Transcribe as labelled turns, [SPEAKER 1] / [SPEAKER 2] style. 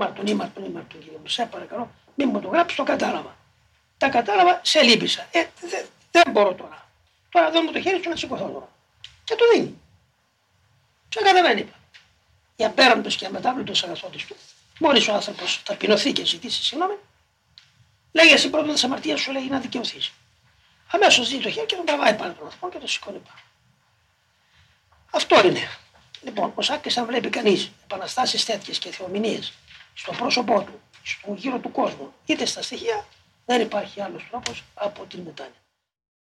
[SPEAKER 1] Ήμαρτον, ήμαρτον, ήμαρτον κύριε μου. Σε παρακαλώ, μην μου το γράψεις, το κατάλαβα. Τα κατάλαβα, σε λύπησα. Ε, δεν δε μπορώ τώρα. Τώρα δεν μου το χέρι σου να σηκωθώ τώρα. Και το δίνει. Και κατεβαίνει είπα. Για πέραν του και αμετάβλητος αγαθό του, μόλι ο άνθρωπος ταπεινωθεί και ζητήσει συγγνώμη, λέγε εσύ πρώτα τη αμαρτία σου, λέει να δικαιωθείς. Αμέσως δίνει το χέρι και τον τραβάει πάνω τον άνθρωπο και τον σηκώνει πάνω. Αυτό είναι. Λοιπόν, ο Σάκης, αν βλέπει κανείς επαναστάσεις τέτοιες και θεομηνίες στο πρόσωπό του, στον γύρο του κόσμου, είτε στα στοιχεία, δεν υπάρχει άλλος τρόπος από την μετάνοια.